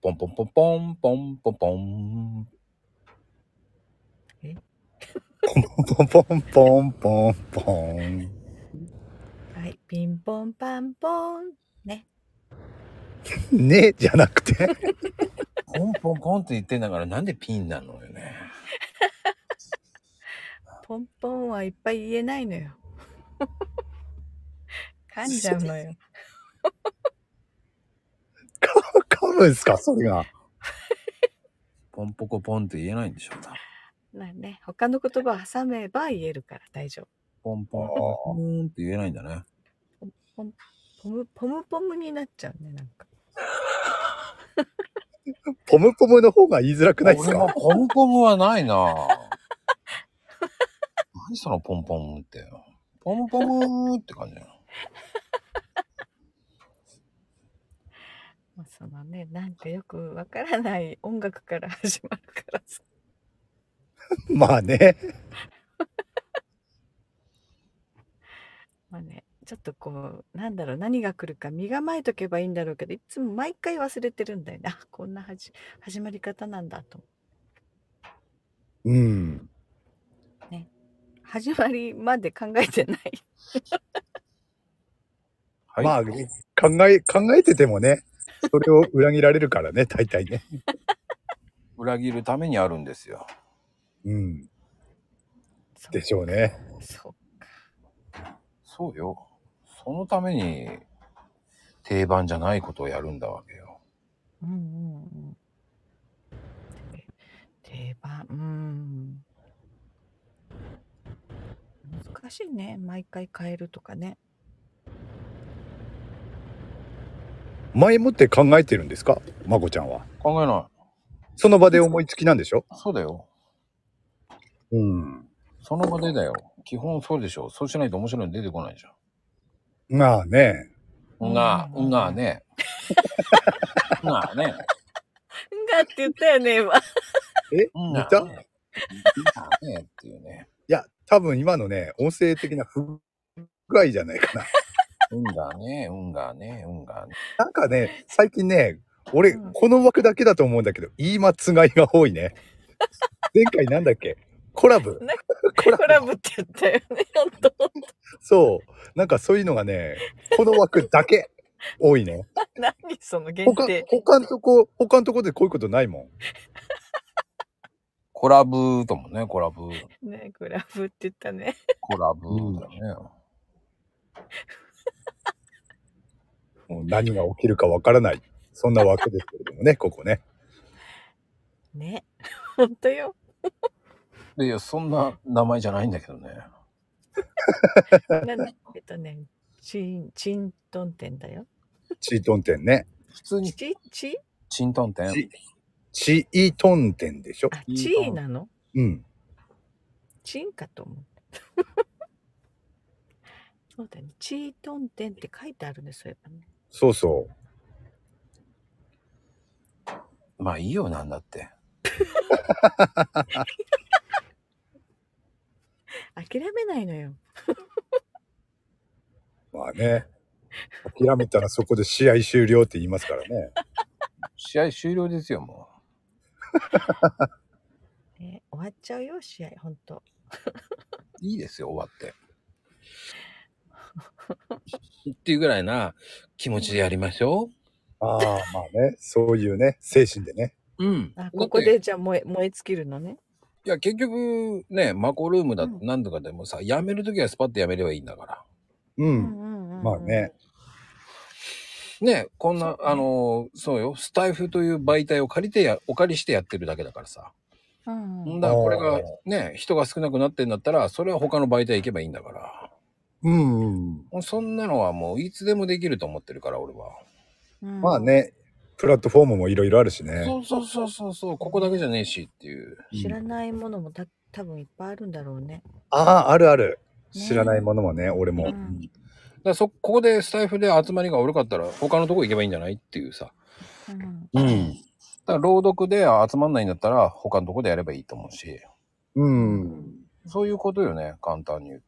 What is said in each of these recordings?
ポンポンポンポンポンポンポン。ポンポンポンポンポンポン。はい。ピンポンパンポン。ね。ねじゃなくて。ポンポンポンって言ってんだからなんでピンなのよね。ポンポンはいっぱい言えないのよ。噛んじゃうのよ。噛むんすか？それが。ポンポコポンって言えないんでしょ多分まあね、他の言葉を挟めば言えるから大丈ポンポンポンポンって言えないんだね。夫。ポンポムポムポムになっちゃうね、なんか。ポムポムの方が言いづらくないです俺もかポンポンはないな 何そのポンポンって。ポンポムって感じだよ。まあ、そのね、なんかよくわからない音楽から始まるからさ。まあね。まあね、ちょっとこう、なんだろう、何が来るか身構えとけばいいんだろうけど、いつも毎回忘れてるんだよね。あ、こんなはじ始まり方なんだと。うん。始まりまで考えてない。はい。まあ、考え、考えててもね、それを裏切られるからね、大体ね。裏切るためにあるんですよ。うん。でしょうね。そうそうよ。そのために定番じゃないことをやるんだわけよ。うんうんうん。で定番、うん。難しいね。毎回変えるとかね。前もって考えてるんですか？まこちゃんは。考えなその場で思いつきなんでしょ？い。そうだよ。うん。その場でだよ。基本そうでしょ。そうしないと面白いの出てこないじゃまあね。ん。が、うん。うん。がね。がね。ん。がって言ったよね、今。えうん。見たね。ねっていうね。や、多分今のね、音声的な不具合じゃないかな。うんがね、うんがね、うんがね。なんかね、最近ね、俺、うんこの枠だけだと思うんだけど、言い間違いが多いね。前回なんだっけ？コラボ。ねコラボ。コラボって言ったよね、本当そう。なんかそういうのがね、この枠だけ多いね。何その限他定。、他のとこ、他のとこでこういうことないもん。コラブともね、コラブ。ね、コラボって言ったね。コラブだよね。もう何が起きるかわからない。そんな枠ですけれどもね、ここね。ね。本当よ。でいや、そんな名前じゃないんだけどね。なんだえっとね、チン、チントン店だよ。チートン店ね。普通にチ、チチントン店。チチートン店でしょあ、チーなの？うん。チンかと思った。そうだね。チートン店って書いてあるね、そういえばね。そうそう。まあいいよ、なんだって。諦めないのよ。まあね。諦めたらそこで試合終了って言いますからね。試合終了ですよ、もね、終わっちゃうよ、試合、ほんと。う。いいですよ、終わって。っていうぐらいな気持ちでやりましょああ、まあね。そういうね、精神でね。う。うん。あ、ここでじゃあ燃え、燃え尽きるのね。いや、結局、ね、マコルームだうん何とかでもさ、やめるときはスパッとやめればいいんだから。う。うんんうんまあね。ね、こんな、あの、そうよ、スタイフという媒体を借りてや、お借りしてやってるだけだからさ。うんうん。だからこれがね、人が少なくなってんだったら、それは他の媒体行けばいいんだから。うん、うん。もうそんなのはもういつでもできると思ってるから、俺は。うんまあ。ね、プラットフォームもいろいろあるしね。そうそうそうそうそう、ここだけじゃねえしっていう。知らないものもた多分いっぱいあるんだろうね。ああ、あるある。ね知らないものもね、俺も。うんだからそ、ここでスタイフで集まりが悪かったら、他のとこ行けばいいんじゃないっていうさ。うん。うん。だから朗読で集まんないんだったら、他のとこでやればいいと思うし。うん。そういうことよね、簡単に言うと。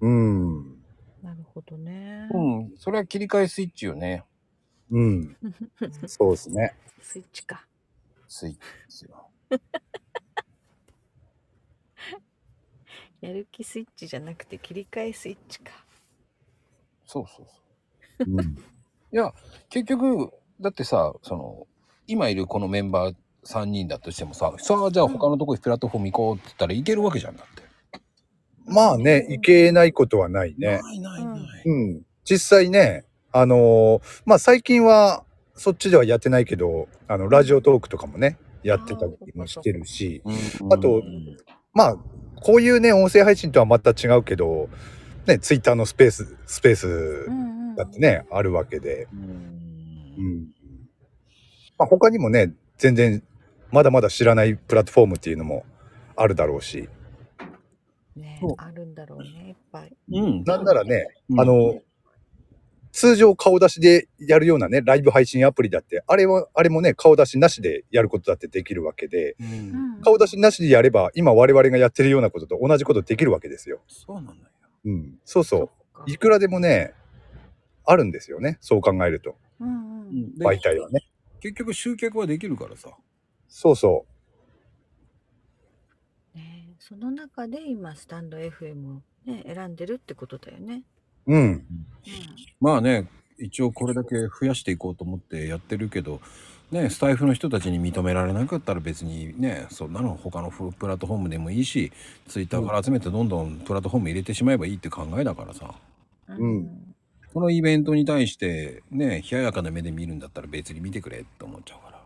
うん。なるほどね。うん、それは切り替えスイッチよね。うん。そうですね。スイッチか。スイッチですよ。やる気スイッチじゃなくて切り替えスイッチか。そうそうそう。うん。いや、結局、だってさ、その、今いるこのメンバー3人だとしてもさ、さあ、じゃあ他のとこプラットフォーム行こうって言ったらいけるわけじゃんだって。まあね、いけないことはないね。ないないない。うん。実際ね、あのーまあ最近はそっちではやってないけど、あの、ラジオトークとかもね、やってたりもしてるし、うんあとまあ、こういうね、音声配信とはまた違うけど、ね、ツイッターのスペース、スペースうんうん。だってね、あるわけで。うんうん。まあ他にもね、全然、まだまだ知らないプラットフォームっていうのもあるだろうし。ねあるんだろうね、いっぱい。うん。なんならね、うんあの、通常顔出しでやるようなね、ライブ配信アプリだって、あれは、あれもね、顔出しなしでやることだってできるわけで、うん顔出しなしでやれば、今我々がやってるようなことと同じことできるわけですよ。そうなのよ。うん。そうそ。そっかいくらでもね、あるんですよね。そう考えると。うんうん。で媒体はね。結局集客はできるからさ。そうそねその中で今、スタンド FM をね、選んでるってことだよね。う。うん。うん。まあね、一応これだけ増やしていこうと思ってやってるけど、ね、スタイフの人たちに認められなかったら別にね、そんなの他のフプラットフォームでもいいし、ツイッターから集めてどんどんプラットフォーム入れてしまえばいいって考えだからさ。うんこのイベントに対してね、冷ややかな目で見るんだったら別に見てくれって思っちゃうから。あ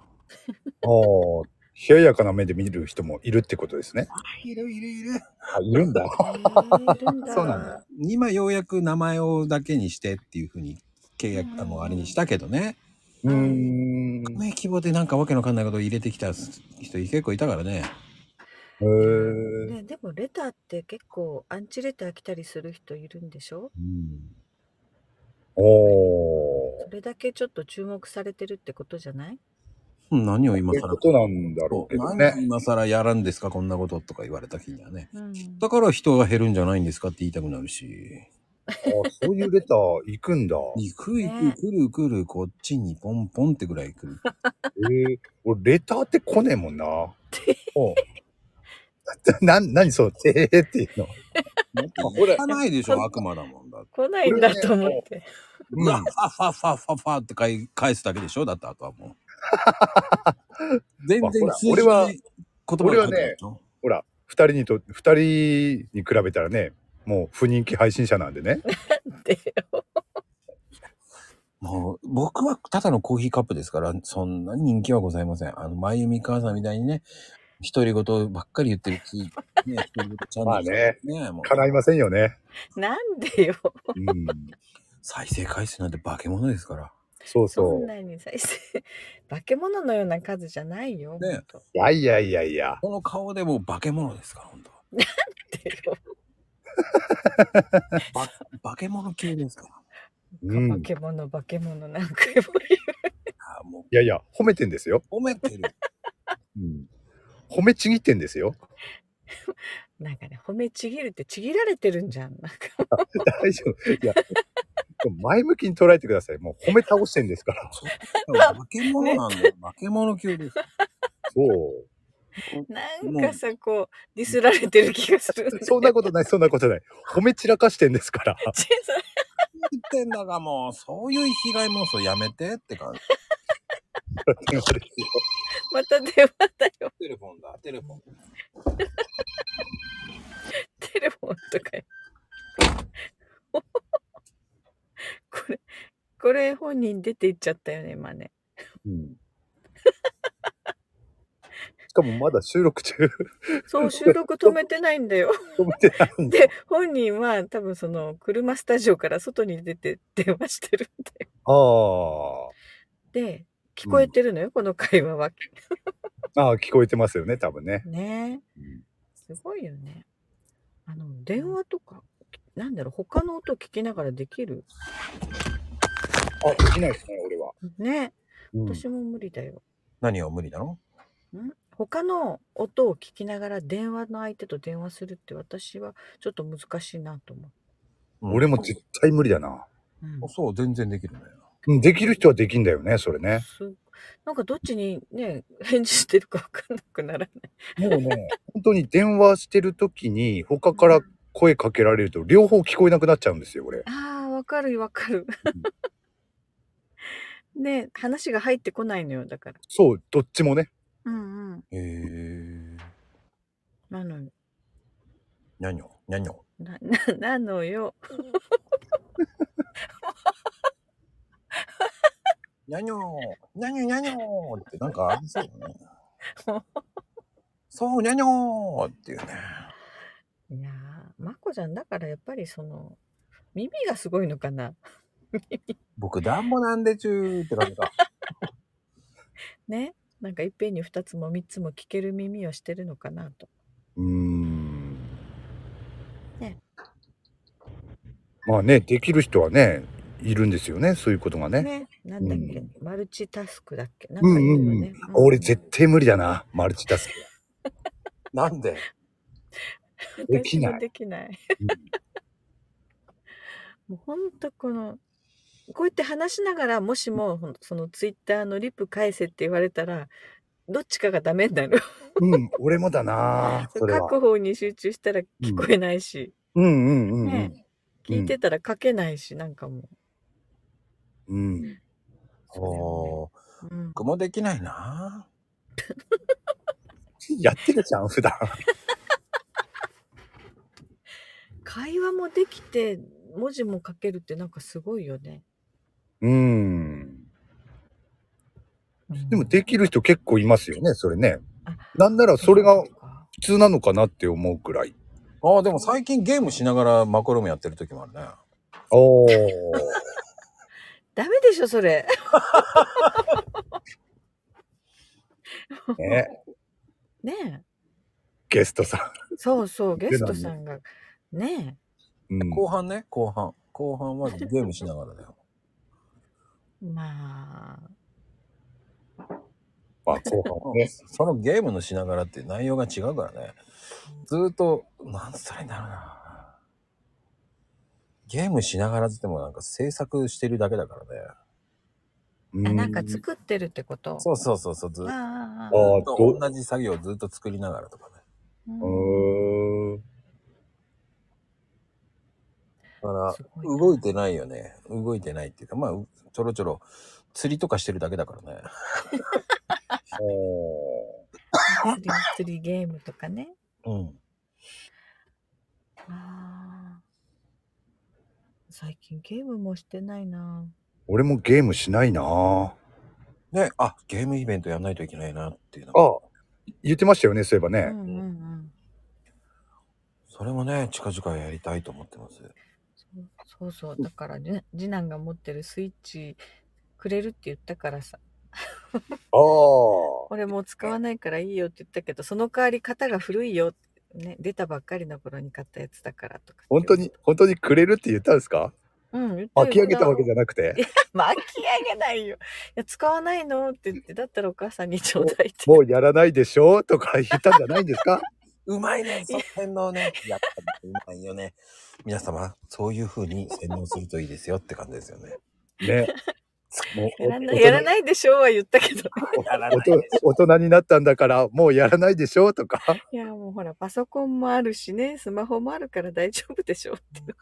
あ、冷ややかな目で見る人もいるってことですね。いるいるいる。あ、いるんだ。へーいるんだそうなんだ。今ようやく名前をだけにしてっていうふうに契約、あの、あれにしたけどね。うーん。名規模でなんかわけのわかんないこと入れてきた人結構いたからね。へーね、でもレターって結構アンチレター来たりする人いるんでしょ？うん。おー。それだけちょっと注目されてるってことじゃない？何を今更そういうことなんだろうけど何をね。今更やるんですかこんなこととか言われた日にはね。うん。だから人が減るんじゃないんですかって言いたくなるし。あそういうレター行くんだ。行く行ねく、来る来る、こっちにポンポンってぐらい来る。ええ俺、レターって来ねえもんな。おうな、なにそう、てーっていうの。ほら。ないでしょ、悪魔だもんだって。来ないんだと思って。うわ、ファファファファファって返返すだけでしょだってあとはもう。全然通じ俺はない言葉が書いてあるでしょ？ほら、二人にと、二人に比べたらね、もう不人気配信者なんでね。でもう、僕はただのコーヒーカップですから、そんな人気はございません。あの、まゆみ母さんみたいにね、独り言ばっかり言ってるき、ね、独り言チャンネルまあねね、もう、叶いませんよね。なんでよ。うん。再生回数なんて化け物ですから。そうそんそなに再生。化け物のような数じゃないよ。ねほんとう。いやいやいやいや。この顔でもう化け物ですから、本当でよ 化け物級ですか？ら。うん。化け物、化け物なんか言う。あもいやいや、褒めてんですよ。う、褒めてる。うん。褒めちぎってんですよ。なんかね、褒めちぎるってちぎられてるんじゃん。なんか大丈夫。いや、前向きに捉えてください。もう褒め倒してんですから。そう化け物なんだよ。化け物級です。そう。なんかさ、こう、ディスられてる気がする。そんなことない、そんなことない。褒め散らかしてんですから。ち 言ってんだがもう、そういう被害妄想やめてって感じ。また電話だよ。テレフォンだ、テレフォン。テレフォンとか。これ、これ本人出て行っちゃったよね、今ね。うんしかもまだ収録中。そう、収録止めてないんだよ。止めてないんで。で、本人は多分その車スタジオから外に出て電話してるんだよ。あで、聞こえてるのよ、この会話は。あ。ああ、聞こえてますよね、多分ね。ねうんすごいよね。あの、電話とか、なんだろう、他の音聞きながらできる？あ、できないですね、俺は。ね。うん私も無理だよ。何が無理なの？ん？他の音を聞きながら電話の相手と電話するって私はちょっと難しいなと思う。俺も絶対無理だな。うんそう、全然できるね。うんできる人はできんだよね、それね。すなんかどっちにね、返事してるかわかんなくならない。もうね、本当に電話してる時に他から声かけられると両方聞こえなくなっちゃうんですよ、俺。ああ、わかるわかる。ね話が入ってこないのよ、だから。そう、どっちもね。うんうん。へえ。なのよ。にゃにょ、にゃにょ。な、な、なのよ。にゃにょ、にゃにょにゃにょってなんかありそうだね。そう、にゃにょっていうね。いやー、まこちゃんだからやっぱりその、耳がすごいのかな。僕、ダンボなんでちゅーって感じか。ね。なんかいっぺんに二つも三つも聞ける耳をしてるのかなと。うーん。ねまあね、できる人はね、いるんですよね、そういうことがね。ね。なんだっけ、うんマルチタスクだっけなんうんか言ううんうんよね。。俺絶対無理だな、マルチタスク。なんで？できないできない。うん もうほんとこの、こうやって話しながら、もしも、そのツイッターのリプ返せって言われたら、どっちかがダメになる。うん、俺もだな、それは。各方に集中したら聞こえないし、うんうんうんうん。ね聞いてたら書けないし、なんかもうん。う。おー、うん、僕もできないな。やってるじゃん、普段。会話もできて、文字も書けるってなんかすごいよね。うん。でもきできる人結構いますよね、それねあ。なんならそれが普通なのかなって思うくらい。ああ、でも最近ゲームしながらマクロームやってる時もあるね。おー。ダメでしょ、それ。ね、ねゲストさえ。そうそう、ゲストさんが。ねん。うん、後半ね、後半。後半はゲームしながらだよ。え。まあ、まあ、後半はね。そのゲームのしながらって内容が違うからね。ずーっと、なんつったらいいんだろうな。ゲームしながらって言ってもなんか制作してるだけだからね。うあなんか作ってるってこと？そうそうそうそう、ずっと同じ作業をずっと作りながらとかね。うんうーん。だから動いてないよね。動いてないっていうか、まあ、うちょろちょろ釣りとかしてるだけだからね。お釣り釣りゲームとかね。うん。ああ。最近ゲームもしてないな。俺もゲームしないなあね、あ、ゲームイベントやんないといけないなっていうのがあ、言ってましたよね、そういえばね。うんうんうん。それもね、近々やりたいと思ってます。そうそう。だからね、次男が持ってるスイッチくれるって言ったからさ。ああ。俺もう使わないからいいよって言ったけど、その代わり型が古いよ。ね、出たばっかりの頃に買ったやつだからとか。本当に、本当にくれるって言ったんですか？うん、言った巻き上げたわけじじゃなくて。ゃ巻き上げないよ。いや、使わないのって言って、だったらお母さんにちょうだいって。もうやらないでしょ？とか言ったんじゃないんですか？うまいね、その辺のね。やっぱりうまいよね。皆様、そういう風に洗脳するといいですよって感じですよね。ね。もうやらない、やらないでしょうは言ったけど。やらない大人大人になったんだから、もうやらないでしょとか。いや、もうほら、パソコンもあるしね、スマホもあるから大丈夫でしょうって。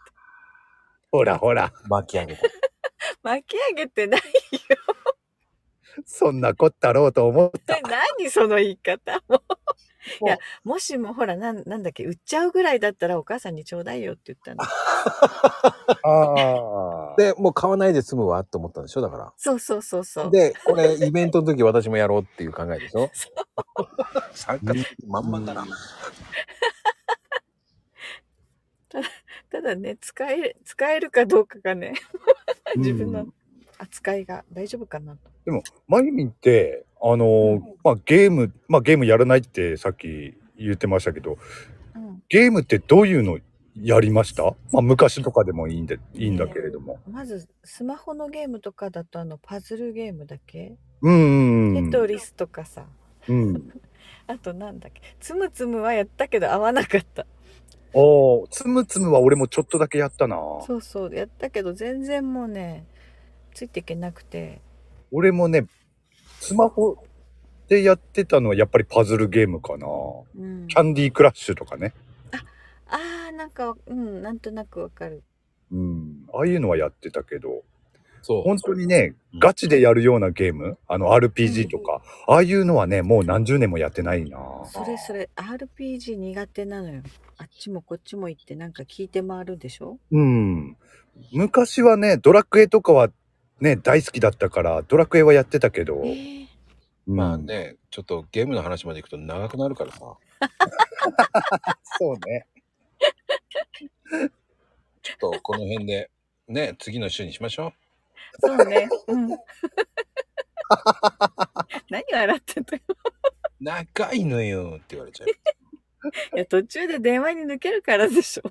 ほらほら、巻き上げた。巻き上げてないよ。そんなこったろうと思った。何その言い方もう。いや、もしもほら、なん、なんだっけ、売っちゃうぐらいだったらお母さんにちょうだいよって言ったの。ああ。で、もう買わないで済むわって思ったんでしょだかそうそうそうそら。う。で、これ、イベントの時私もやろうっていう考えでしょ？参加するまんまだな。ただね、使え、使えるかどうかがね、自分の扱いが大丈夫かなと。マユミンって、あのーまあ、ゲーム、まあ、ゲームやらないってさっき言ってましたけど、うん。ゲームってどういうのやりました？まあ、昔とかでもいいんで、いいんだけれども。まず、スマホのゲームとかだと、あの、パズルゲームだけ、うん。テトリスとかさ、うん。あとなんだっけ、つむつむはやったけど合わなかった。おーつむつむは俺もちょっとだけやったな。そうそう、やったけど全然もうね、ついていけなくて。俺もね、スマホでやってたのはやっぱりパズルゲームかな。うんキャンディークラッシュとかね。ああ、なんか、うん、なんとなくわかる。うん。ああいうのはやってたけど、そう。本当にね、うんガチでやるようなゲーム、あの RPG とか、ああいうのはね、もう何十年もやってないな。それそれ、RPG 苦手なのよ。あっちもこっちも行ってなんか聞いて回るでしょ？うん。昔はね、ドラクエとかはね、大好きだったから、ドラクエはやってたけど、えーうんまあ。ね、ちょっとゲームの話までいくと長くなるからさ。そうね。ちょっとこの辺で、ね、次の週にしましょそうね。うん。何笑ってんのよ。う。長いのよって言われちゃう。いや、途中で電話に抜けるからでしょ。